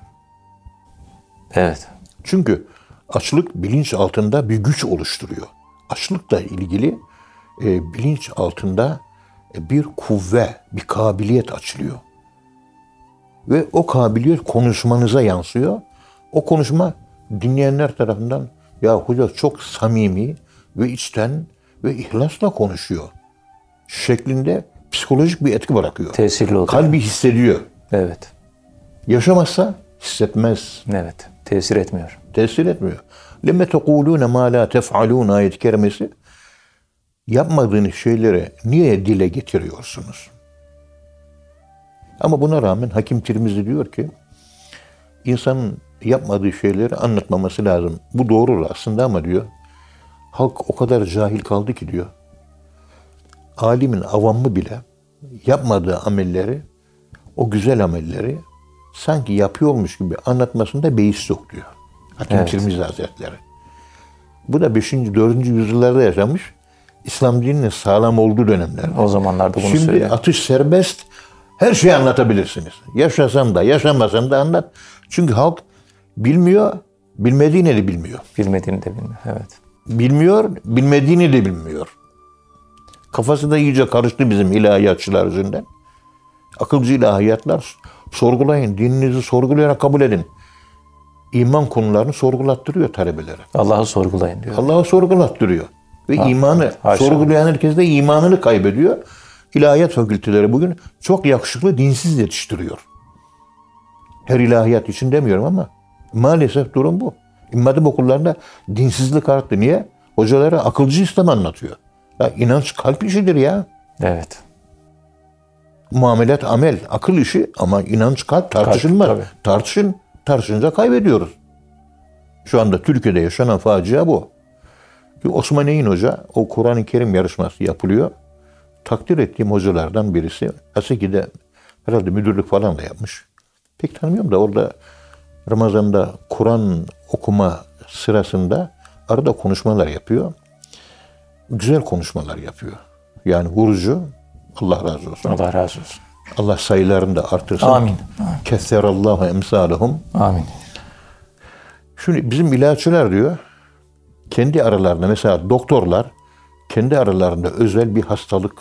[SPEAKER 1] Evet.
[SPEAKER 2] Çünkü açlık bilinç altında bir güç oluşturuyor. Açlıkla ilgili e, bilinç altında e, bir kuvve, bir kabiliyet açılıyor. Ve o kabiliyet konuşmanıza yansıyor. O konuşma dinleyenler tarafından ya hoca çok samimi ve içten ve ihlasla konuşuyor şeklinde psikolojik bir etki bırakıyor.
[SPEAKER 1] Tesirli oluyor.
[SPEAKER 2] Kalbi hissediyor.
[SPEAKER 1] Evet.
[SPEAKER 2] Yaşamazsa hissetmez.
[SPEAKER 1] Evet. Tesir etmiyor.
[SPEAKER 2] tesir etmiyor. Lemme tekulune ma la tef'alun ayet kerimesi yapmadığınız şeyleri niye dile getiriyorsunuz? Ama buna rağmen Hakim Tirmizi diyor ki insanın yapmadığı şeyleri anlatmaması lazım. Bu doğru aslında ama diyor halk o kadar cahil kaldı ki diyor alimin avamı bile yapmadığı amelleri o güzel amelleri sanki yapıyormuş gibi anlatmasında beis yok diyor. Hakim
[SPEAKER 1] Evet.
[SPEAKER 2] Tirmizi Hazretleri. Bu da 5. 4. yüzyıllarda yaşamış. İslam dininin sağlam olduğu dönemler.
[SPEAKER 1] O zamanlarda bunu
[SPEAKER 2] Şimdi
[SPEAKER 1] söylüyor.
[SPEAKER 2] atış serbest. Her şeyi anlatabilirsiniz. Yaşasam da yaşamasam da anlat. Çünkü halk bilmiyor, bilmediğini de bilmiyor.
[SPEAKER 1] Bilmediğini de bilmiyor. Evet.
[SPEAKER 2] Bilmiyor, bilmediğini de bilmiyor. Kafası da iyice karıştı bizim ilahiyatçılar yüzünden. Akılcı ilahiyatlar sorgulayın, dininizi sorgulayarak kabul edin. İman konularını sorgulattırıyor talebelere.
[SPEAKER 1] Allah'ı sorgulayın diyor.
[SPEAKER 2] Allah'ı sorgulattırıyor. Ve imanı,
[SPEAKER 1] haşa.
[SPEAKER 2] sorgulayan herkes de imanını kaybediyor. İlahiyat fakülteleri bugün çok yakışıklı dinsiz yetiştiriyor. Her ilahiyat için demiyorum ama maalesef durum bu. Hatip okullarında dinsizlik arttı. Niye? Hocalara akılcı İslam anlatıyor. Ya inanç kalp işidir ya.
[SPEAKER 1] Evet.
[SPEAKER 2] Muamelat amel, akıl işi ama inanç kalp tartışılmaz.
[SPEAKER 1] tabii.
[SPEAKER 2] Tartışın. tartışınca kaybediyoruz. Şu anda Türkiye'de yaşanan facia bu. Osman Eyin Hoca o Kur'an-ı Kerim yarışması yapılıyor. Takdir ettiğim hocalardan birisi. Haseki'de herhalde müdürlük falan da yapmış. Pek tanımıyorum da orada Ramazan'da Kur'an okuma sırasında arada konuşmalar yapıyor. Güzel konuşmalar yapıyor. Yani vurucu. Allah razı olsun.
[SPEAKER 1] Allah razı olsun.
[SPEAKER 2] Allah sayılarını da artırsın.
[SPEAKER 1] Amin.
[SPEAKER 2] Kesserallahu emsalahum.
[SPEAKER 1] Amin.
[SPEAKER 2] Şimdi bizim ilaççılar diyor kendi aralarında mesela doktorlar kendi aralarında özel bir hastalık,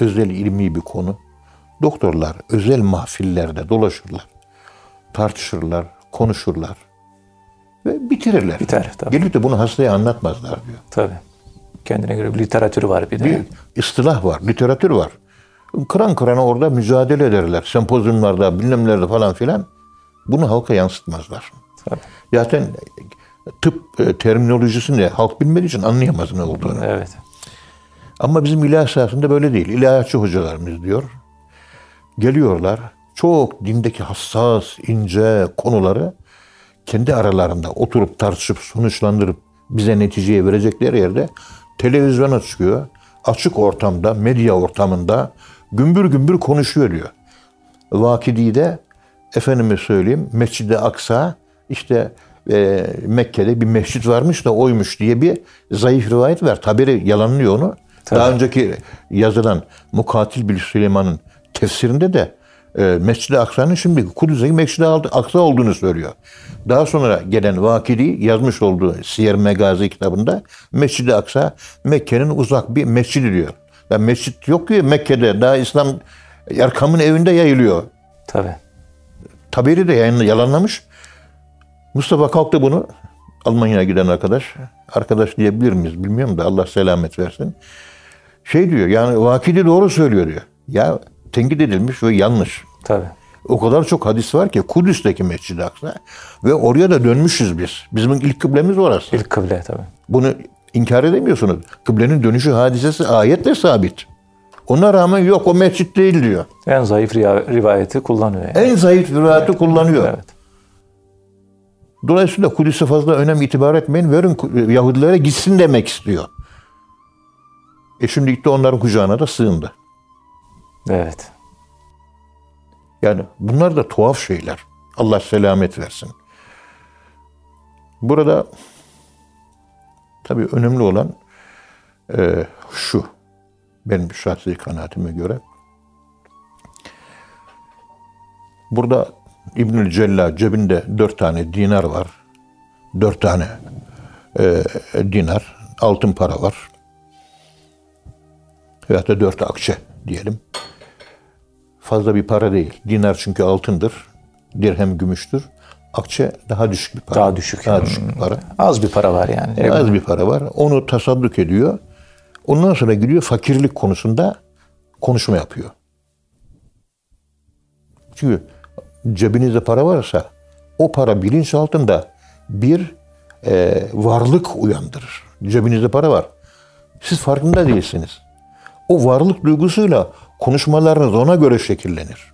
[SPEAKER 2] özel ilmi bir konu. Doktorlar özel mahfillerde dolaşırlar, tartışırlar, konuşurlar ve bitirirler.
[SPEAKER 1] Biter, tabii.
[SPEAKER 2] Gelip de bunu hastaya anlatmazlar diyor.
[SPEAKER 1] Tabii. Kendine göre bir literatürü var bir de.
[SPEAKER 2] Bir istilah var, literatür var. Kıran kırana orada mücadele ederler. Sempozyumlarda, bilmemlerde falan filan. Bunu halka yansıtmazlar.
[SPEAKER 1] Tabii.
[SPEAKER 2] Zaten tıp e, terminolojisini halk bilmediği için anlayamaz ne olduğunu.
[SPEAKER 1] Evet.
[SPEAKER 2] Ama bizim ilahi sahasında böyle değil. İlahiyatçı hocalarımız diyor. Geliyorlar. Çok dindeki hassas, ince konuları kendi aralarında oturup tartışıp sonuçlandırıp bize neticeye verecekleri yerde televizyona çıkıyor. Açık ortamda, medya ortamında gümbür gümbür konuşuyor diyor. Vakidi'de efendime söyleyeyim Mescid-i Aksa işte e, Mekke'de bir mescit varmış da oymuş diye bir zayıf rivayet var. Tabiri yalanlıyor onu. Daha önceki yazılan Mukatil Bil Süleyman'ın tefsirinde de Mescid-i Aksa'nın şimdi Kudüs'teki Mescid-i Aksa olduğunu söylüyor. Daha sonra gelen Vakidi yazmış olduğu Siyer Megazi kitabında Mescid-i Aksa Mekke'nin uzak bir mescidi diyor. Yani mescit yok ki Mekke'de. Daha İslam Erkam'ın evinde yayılıyor.
[SPEAKER 1] Tabii.
[SPEAKER 2] Taberi de yayınla, yalanlamış. Mustafa kalktı bunu. Almanya'ya giden arkadaş. Arkadaş diyebilir miyiz bilmiyorum da Allah selamet versin. Şey diyor yani Vakidi doğru söylüyor diyor. Ya tenkit edilmiş ve yanlış.
[SPEAKER 1] Tabii.
[SPEAKER 2] O kadar çok hadis var ki Kudüs'teki Mescid-i Aksa ve oraya da dönmüşüz biz. Bizim ilk kıblemiz orası.
[SPEAKER 1] İlk kıble tabii.
[SPEAKER 2] Bunu inkar edemiyorsunuz. Kıblenin dönüşü hadisesi ayetle sabit. Ona rağmen yok o mescit değil diyor.
[SPEAKER 1] En zayıf rivayeti kullanıyor. Yani.
[SPEAKER 2] En zayıf rivayeti kullanıyor.
[SPEAKER 1] Evet.
[SPEAKER 2] Dolayısıyla Kudüs'e fazla önem itibar etmeyin. Verin Yahudilere gitsin demek istiyor. E şimdi gitti onların kucağına da sığındı.
[SPEAKER 1] Evet.
[SPEAKER 2] Yani bunlar da tuhaf şeyler. Allah selamet versin. Burada tabii önemli olan e, şu. Benim şahsi kanaatime göre. Burada İbnül Cella cebinde dört tane dinar var. Dört tane e, dinar, altın para var. Veyahut da dört akçe diyelim fazla bir para değil. Dinar çünkü altındır. Dirhem gümüştür. Akçe daha düşük bir para.
[SPEAKER 1] Daha düşük.
[SPEAKER 2] Daha düşük bir para.
[SPEAKER 1] Az bir para var yani.
[SPEAKER 2] Az bir para var. Onu tasadduk ediyor. Ondan sonra gidiyor fakirlik konusunda konuşma yapıyor. Çünkü cebinizde para varsa o para bilinç altında bir e, varlık uyandırır. Cebinizde para var. Siz farkında değilsiniz. O varlık duygusuyla konuşmalarınız ona göre şekillenir.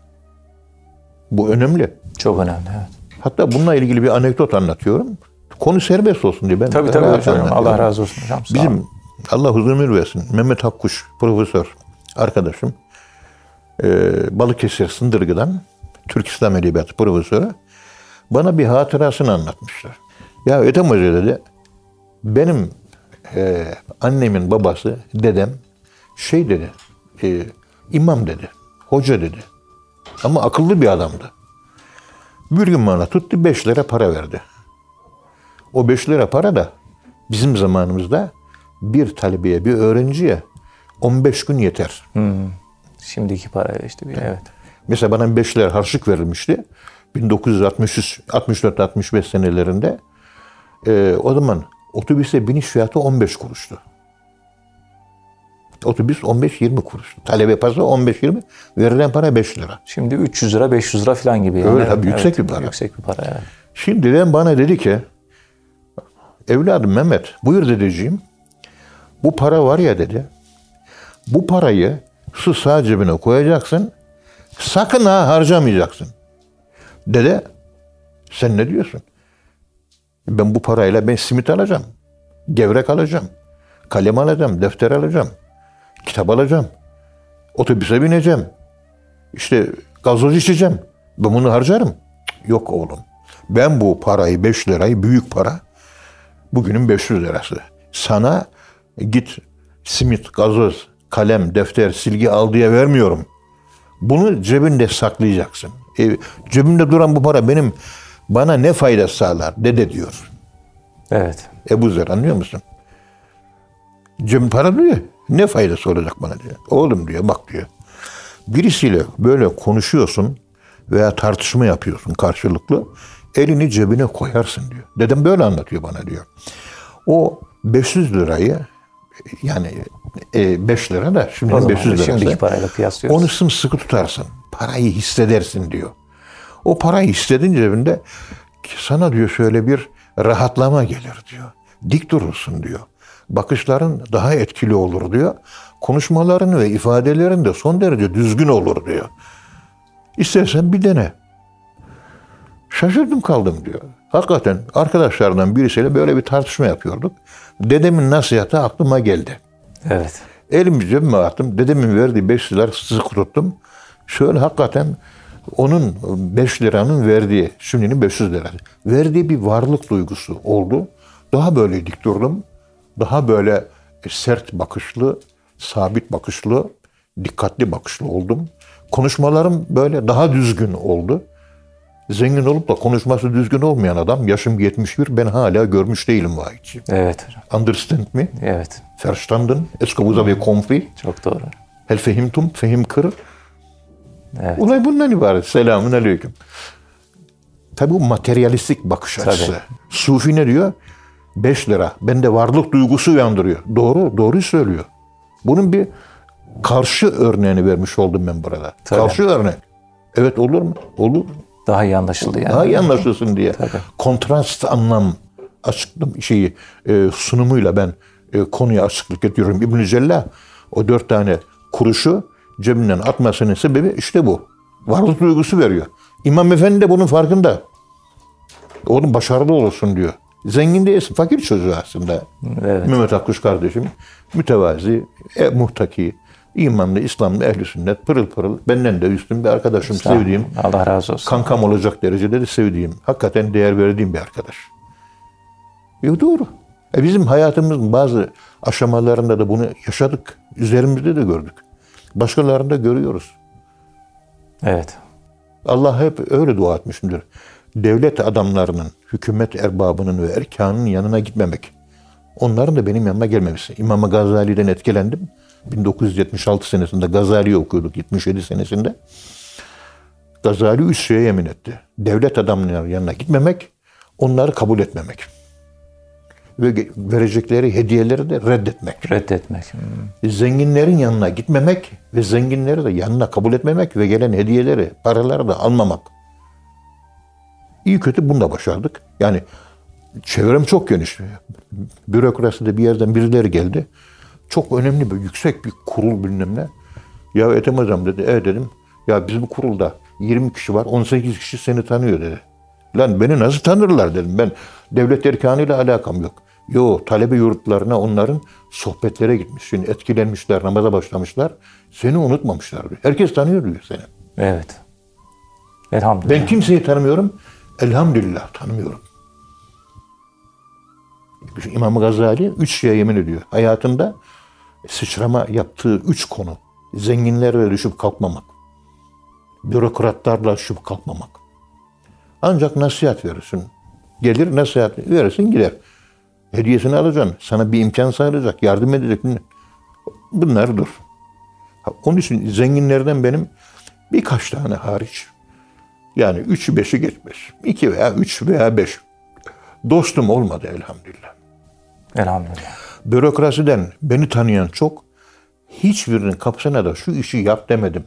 [SPEAKER 2] Bu önemli.
[SPEAKER 1] Çok önemli. Evet.
[SPEAKER 2] Hatta bununla ilgili bir anekdot anlatıyorum. Konu serbest olsun diye ben
[SPEAKER 1] Tabii tabii hocam. Allah razı olsun hocam. Sağ
[SPEAKER 2] Bizim. Allah huzur ömür versin. Mehmet Hakkuş profesör arkadaşım. Ee, Balıkesir Sındırgı'dan Türk İslam Edebiyatı profesörü bana bir hatırasını anlatmışlar. Ya Ethem Hoca dedi benim e, annemin babası dedem şey dedi e, imam dedi hoca dedi ama akıllı bir adamdı. Bir gün bana tuttu 5 lira para verdi. O 5 lira para da bizim zamanımızda bir talebeye, bir öğrenciye 15 gün yeter.
[SPEAKER 1] Şimdiki para işte bir evet.
[SPEAKER 2] Mesela bana 5 lira harçlık verilmişti. 1963, 64-65 senelerinde. Ee, o zaman otobüse biniş fiyatı 15 kuruştu. Otobüs 15-20 kuruştu. Talebe parası 15-20, verilen para 5 lira.
[SPEAKER 1] Şimdi 300 lira 500 lira falan gibi. Yani.
[SPEAKER 2] Öyle tabii, yüksek bir para.
[SPEAKER 1] Yüksek bir para evet.
[SPEAKER 2] Şimdi dedem bana dedi ki, evladım Mehmet, buyur dedeciğim. Bu para var ya dedi. Bu parayı su sağ cebine koyacaksın. Sakın ha harcamayacaksın. Dede Sen ne diyorsun? Ben bu parayla ben simit alacağım. Gevrek alacağım. Kalem alacağım, defter alacağım. Kitap alacağım. Otobüse bineceğim. İşte gazoz içeceğim. Ben bunu harcarım. Yok oğlum. Ben bu parayı 5 lirayı büyük para. Bugünün 500 lirası. Sana git simit, gazoz, kalem, defter, silgi al diye vermiyorum. Bunu cebinde saklayacaksın. E, cebimde duran bu para benim bana ne fayda sağlar dede diyor.
[SPEAKER 1] Evet.
[SPEAKER 2] Ebu Zer anlıyor musun? Cem para diyor. Ne faydası olacak bana diyor. Oğlum diyor bak diyor. Birisiyle böyle konuşuyorsun veya tartışma yapıyorsun karşılıklı. Elini cebine koyarsın diyor. Dedem böyle anlatıyor bana diyor. O 500 lirayı yani 5 lira da şimdi
[SPEAKER 1] O zaman
[SPEAKER 2] 500 lirası.
[SPEAKER 1] şimdiki parayla kıyaslıyoruz.
[SPEAKER 2] Onu sımsıkı tutarsın. Parayı hissedersin diyor. O parayı hissedin cebinde sana diyor şöyle bir rahatlama gelir diyor. Dik durursun diyor. Bakışların daha etkili olur diyor. Konuşmaların ve ifadelerin de son derece düzgün olur diyor. İstersen bir dene. Şaşırdım kaldım diyor. Hakikaten arkadaşlardan birisiyle böyle bir tartışma yapıyorduk. Dedemin nasihatı aklıma geldi.
[SPEAKER 1] Evet.
[SPEAKER 2] Elimi cebime attım. Dedemin verdiği 5 lira sıkı tuttum. Şöyle hakikaten onun 5 liranın verdiği, şimdinin 500 lira. Verdiği bir varlık duygusu oldu. Daha böyle dik durdum. Daha böyle sert bakışlı, sabit bakışlı, dikkatli bakışlı oldum. Konuşmalarım böyle daha düzgün oldu. Zengin olup da konuşması düzgün olmayan adam, yaşım 71, ben hala görmüş değilim vahiyci.
[SPEAKER 1] Evet hocam.
[SPEAKER 2] Understand me?
[SPEAKER 1] Evet.
[SPEAKER 2] Verstanden? Es vous avez compris?
[SPEAKER 1] Çok doğru.
[SPEAKER 2] Hel fehimtum, fehim kır.
[SPEAKER 1] Evet.
[SPEAKER 2] Olay bundan ibaret. Selamun aleyküm. Tabi bu materyalistik bakış
[SPEAKER 1] Tabii.
[SPEAKER 2] açısı. Sufi ne diyor? 5 lira. Bende varlık duygusu uyandırıyor. Doğru, doğruyu söylüyor. Bunun bir karşı örneğini vermiş oldum ben burada.
[SPEAKER 1] Tabii.
[SPEAKER 2] Karşı örnek. Evet olur mu? Olur.
[SPEAKER 1] Daha iyi anlaşıldı yani.
[SPEAKER 2] Daha iyi anlaşılsın diye.
[SPEAKER 1] Tabii.
[SPEAKER 2] Kontrast anlam açıklım şeyi e, sunumuyla ben e, konuya açıklık ediyorum. İbn-i Cella o dört tane kuruşu cebinden atmasının sebebi işte bu. Varlık duygusu veriyor. İmam Efendi de bunun farkında. Oğlum başarılı olursun diyor. Zengin değilsin. Fakir çocuğu aslında.
[SPEAKER 1] Evet.
[SPEAKER 2] Mehmet Akkuş kardeşim mütevazi, e, muhtaki, imanlı, İslamlı, ehli sünnet, pırıl pırıl, benden de üstün bir arkadaşım,
[SPEAKER 1] olun.
[SPEAKER 2] sevdiğim,
[SPEAKER 1] Allah razı olsun.
[SPEAKER 2] kankam olacak derecede de sevdiğim, hakikaten değer verdiğim bir arkadaş. E doğru. E bizim hayatımızın bazı aşamalarında da bunu yaşadık. Üzerimizde de gördük. Başkalarında görüyoruz.
[SPEAKER 1] Evet.
[SPEAKER 2] Allah hep öyle dua etmişimdir. Devlet adamlarının, hükümet erbabının ve erkanının yanına gitmemek. Onların da benim yanıma gelmemesi. İmam Gazali'den etkilendim. 1976 senesinde Gazali'yi okuyorduk 77 senesinde. Gazali üç şeye yemin etti. Devlet adamlarının yanına gitmemek, onları kabul etmemek. Ve verecekleri hediyeleri de reddetmek.
[SPEAKER 1] Reddetmek. Hmm.
[SPEAKER 2] Zenginlerin yanına gitmemek ve zenginleri de yanına kabul etmemek ve gelen hediyeleri, paraları da almamak. İyi kötü bunu da başardık. Yani çevrem çok geniş. Bürokraside bir yerden birileri geldi. Çok önemli bir, yüksek bir kurul bilmem ne. Ya Ethem Hocam dedi, evet dedim. Ya bizim kurulda 20 kişi var, 18 kişi seni tanıyor dedi. Lan beni nasıl tanırlar dedim. Ben devlet erkanıyla alakam yok. Yo talebe yurtlarına onların sohbetlere gitmişsin, etkilenmişler, namaza başlamışlar. Seni unutmamışlar diyor. Herkes tanıyor diyor seni.
[SPEAKER 1] Evet. Elhamdülillah.
[SPEAKER 2] Ben kimseyi tanımıyorum. Elhamdülillah tanımıyorum. İmam Gazali üç şeye yemin ediyor. Hayatında sıçrama yaptığı üç konu. Zenginlerle düşüp kalkmamak. Bürokratlarla düşüp kalkmamak. Ancak nasihat verirsin. Gelir nasihat verirsin gider. Hediyesini alacaksın. Sana bir imkan sağlayacak. Yardım edecek. Bunlar dur. Onun için zenginlerden benim birkaç tane hariç yani üçü beşi geçmez. İki veya üç veya beş. Dostum olmadı elhamdülillah.
[SPEAKER 1] Elhamdülillah.
[SPEAKER 2] Bürokrasiden beni tanıyan çok. Hiçbirinin kapısına da şu işi yap demedim.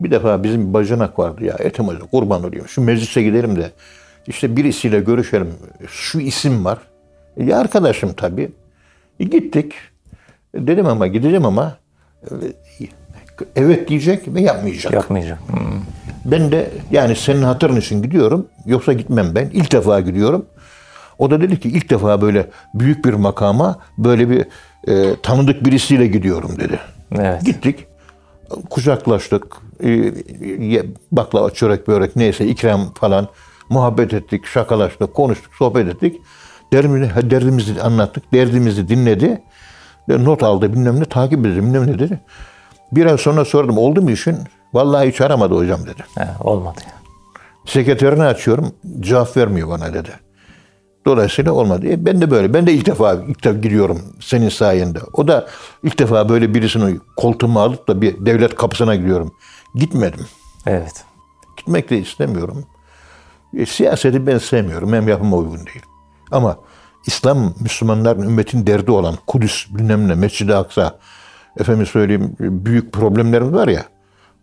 [SPEAKER 2] Bir defa bizim bir bacanak vardı ya Hoca kurban olayım. Şu meclise gidelim de işte birisiyle görüşelim. Şu isim var. E, ya arkadaşım tabii. E, gittik. E, dedim ama gideceğim ama e, Evet diyecek ve yapmayacak.
[SPEAKER 1] Yapmayacak. Hmm.
[SPEAKER 2] Ben de yani senin hatırın için gidiyorum. Yoksa gitmem ben. İlk defa gidiyorum. O da dedi ki ilk defa böyle büyük bir makama böyle bir e, tanıdık birisiyle gidiyorum dedi.
[SPEAKER 1] Evet.
[SPEAKER 2] Gittik. Kucaklaştık. E, baklava, çörek, börek neyse ikram falan. Muhabbet ettik, şakalaştık, konuştuk, sohbet ettik. Derdimizi, derdimizi anlattık. Derdimizi dinledi. Not aldı bilmem ne takip edildi bilmem ne dedi. Bir ay sonra sordum oldu mu işin? Vallahi hiç aramadı hocam dedi.
[SPEAKER 1] He, olmadı.
[SPEAKER 2] Sekreterini açıyorum cevap vermiyor bana dedi. Dolayısıyla olmadı. E, ben de böyle. Ben de ilk defa ilk defa giriyorum senin sayende. O da ilk defa böyle birisini koltuğuma alıp da bir devlet kapısına gidiyorum. Gitmedim.
[SPEAKER 1] Evet.
[SPEAKER 2] Gitmek de istemiyorum. E, siyaseti ben sevmiyorum. Hem yapıma uygun değil. Ama İslam Müslümanların ümmetin derdi olan Kudüs bilmem ne, Mescid-i Aksa, efendim söyleyeyim büyük problemlerimiz var ya.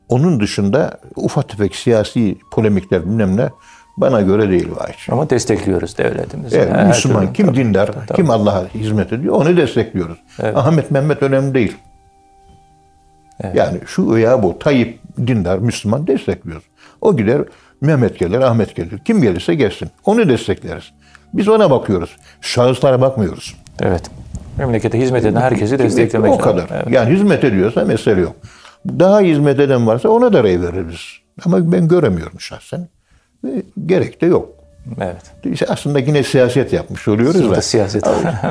[SPEAKER 2] Onun dışında ufak tefek siyasi polemikler bilmem ne bana göre değil vahit.
[SPEAKER 1] Ama destekliyoruz devletimizi.
[SPEAKER 2] Evet,
[SPEAKER 1] Her
[SPEAKER 2] Müslüman
[SPEAKER 1] türlü.
[SPEAKER 2] kim
[SPEAKER 1] Tabii,
[SPEAKER 2] dindar,
[SPEAKER 1] tabii,
[SPEAKER 2] kim Allah'a hizmet ediyor onu destekliyoruz. Ahmet Mehmet önemli değil. Yani şu veya bu Tayyip dindar Müslüman destekliyoruz. O gider Mehmet gelir, Ahmet gelir. Kim gelirse gelsin. Onu destekleriz. Biz ona bakıyoruz. Şahıslara bakmıyoruz.
[SPEAKER 1] Evet. Memlekete hizmet eden herkesi desteklemek
[SPEAKER 2] O kadar.
[SPEAKER 1] Evet.
[SPEAKER 2] Yani hizmet ediyorsa mesele yok. Daha hizmet eden varsa ona da rey veririz. Ama ben göremiyorum şahsen. Ve gerek de yok.
[SPEAKER 1] evet.
[SPEAKER 2] İşte aslında yine siyaset yapmış oluyoruz
[SPEAKER 1] Burada
[SPEAKER 2] da.
[SPEAKER 1] siyaset.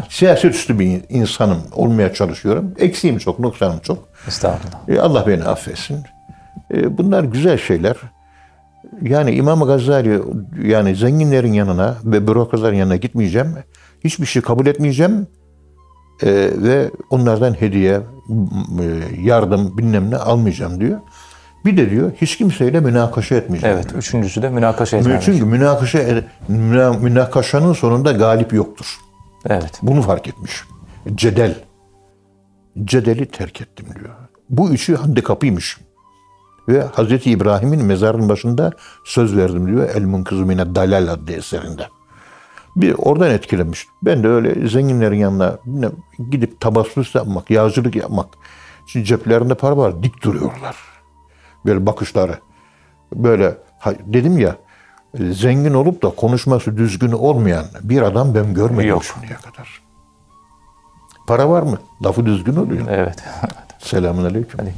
[SPEAKER 2] Siyaset üstü bir insanım olmaya çalışıyorum. Eksiğim çok, noksanım çok.
[SPEAKER 1] Estağfurullah.
[SPEAKER 2] E, Allah beni affetsin. E, Bunlar güzel şeyler. Yani İmam Gazali yani zenginlerin yanına ve bürokratların yanına gitmeyeceğim. Hiçbir şey kabul etmeyeceğim. E, ve onlardan hediye, e, yardım bilmem ne almayacağım diyor. Bir de diyor hiç kimseyle münakaşa etmeyeceğim.
[SPEAKER 1] Evet. Üçüncüsü de münakaşa
[SPEAKER 2] diyor.
[SPEAKER 1] etmemek.
[SPEAKER 2] Çünkü münakaşa müna- münakaşanın sonunda galip yoktur.
[SPEAKER 1] Evet.
[SPEAKER 2] Bunu fark etmiş. Cedel. Cedeli terk ettim diyor. Bu üçü handikapıymış. Ve Hazreti İbrahim'in mezarının başında söz verdim diyor. El Munkızı Mine Dalal adlı eserinde. Bir oradan etkilenmiş. Ben de öyle zenginlerin yanına gidip tabassus yapmak, yağcılık yapmak. Şimdi ceplerinde para var, dik duruyorlar. Böyle bakışları. Böyle dedim ya zengin olup da konuşması düzgün olmayan bir adam ben görmedim
[SPEAKER 1] Yok.
[SPEAKER 2] şimdiye kadar. Para var mı? Lafı düzgün oluyor.
[SPEAKER 1] Evet.
[SPEAKER 2] Selamun aleyküm.
[SPEAKER 1] Hadi.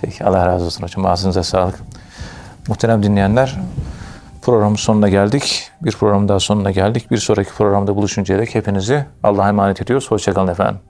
[SPEAKER 1] Peki Allah razı olsun hocam. Ağzınıza sağlık. Muhterem dinleyenler programın sonuna geldik. Bir programın daha sonuna geldik. Bir sonraki programda buluşuncaya dek hepinizi Allah'a emanet ediyoruz. Hoşçakalın efendim.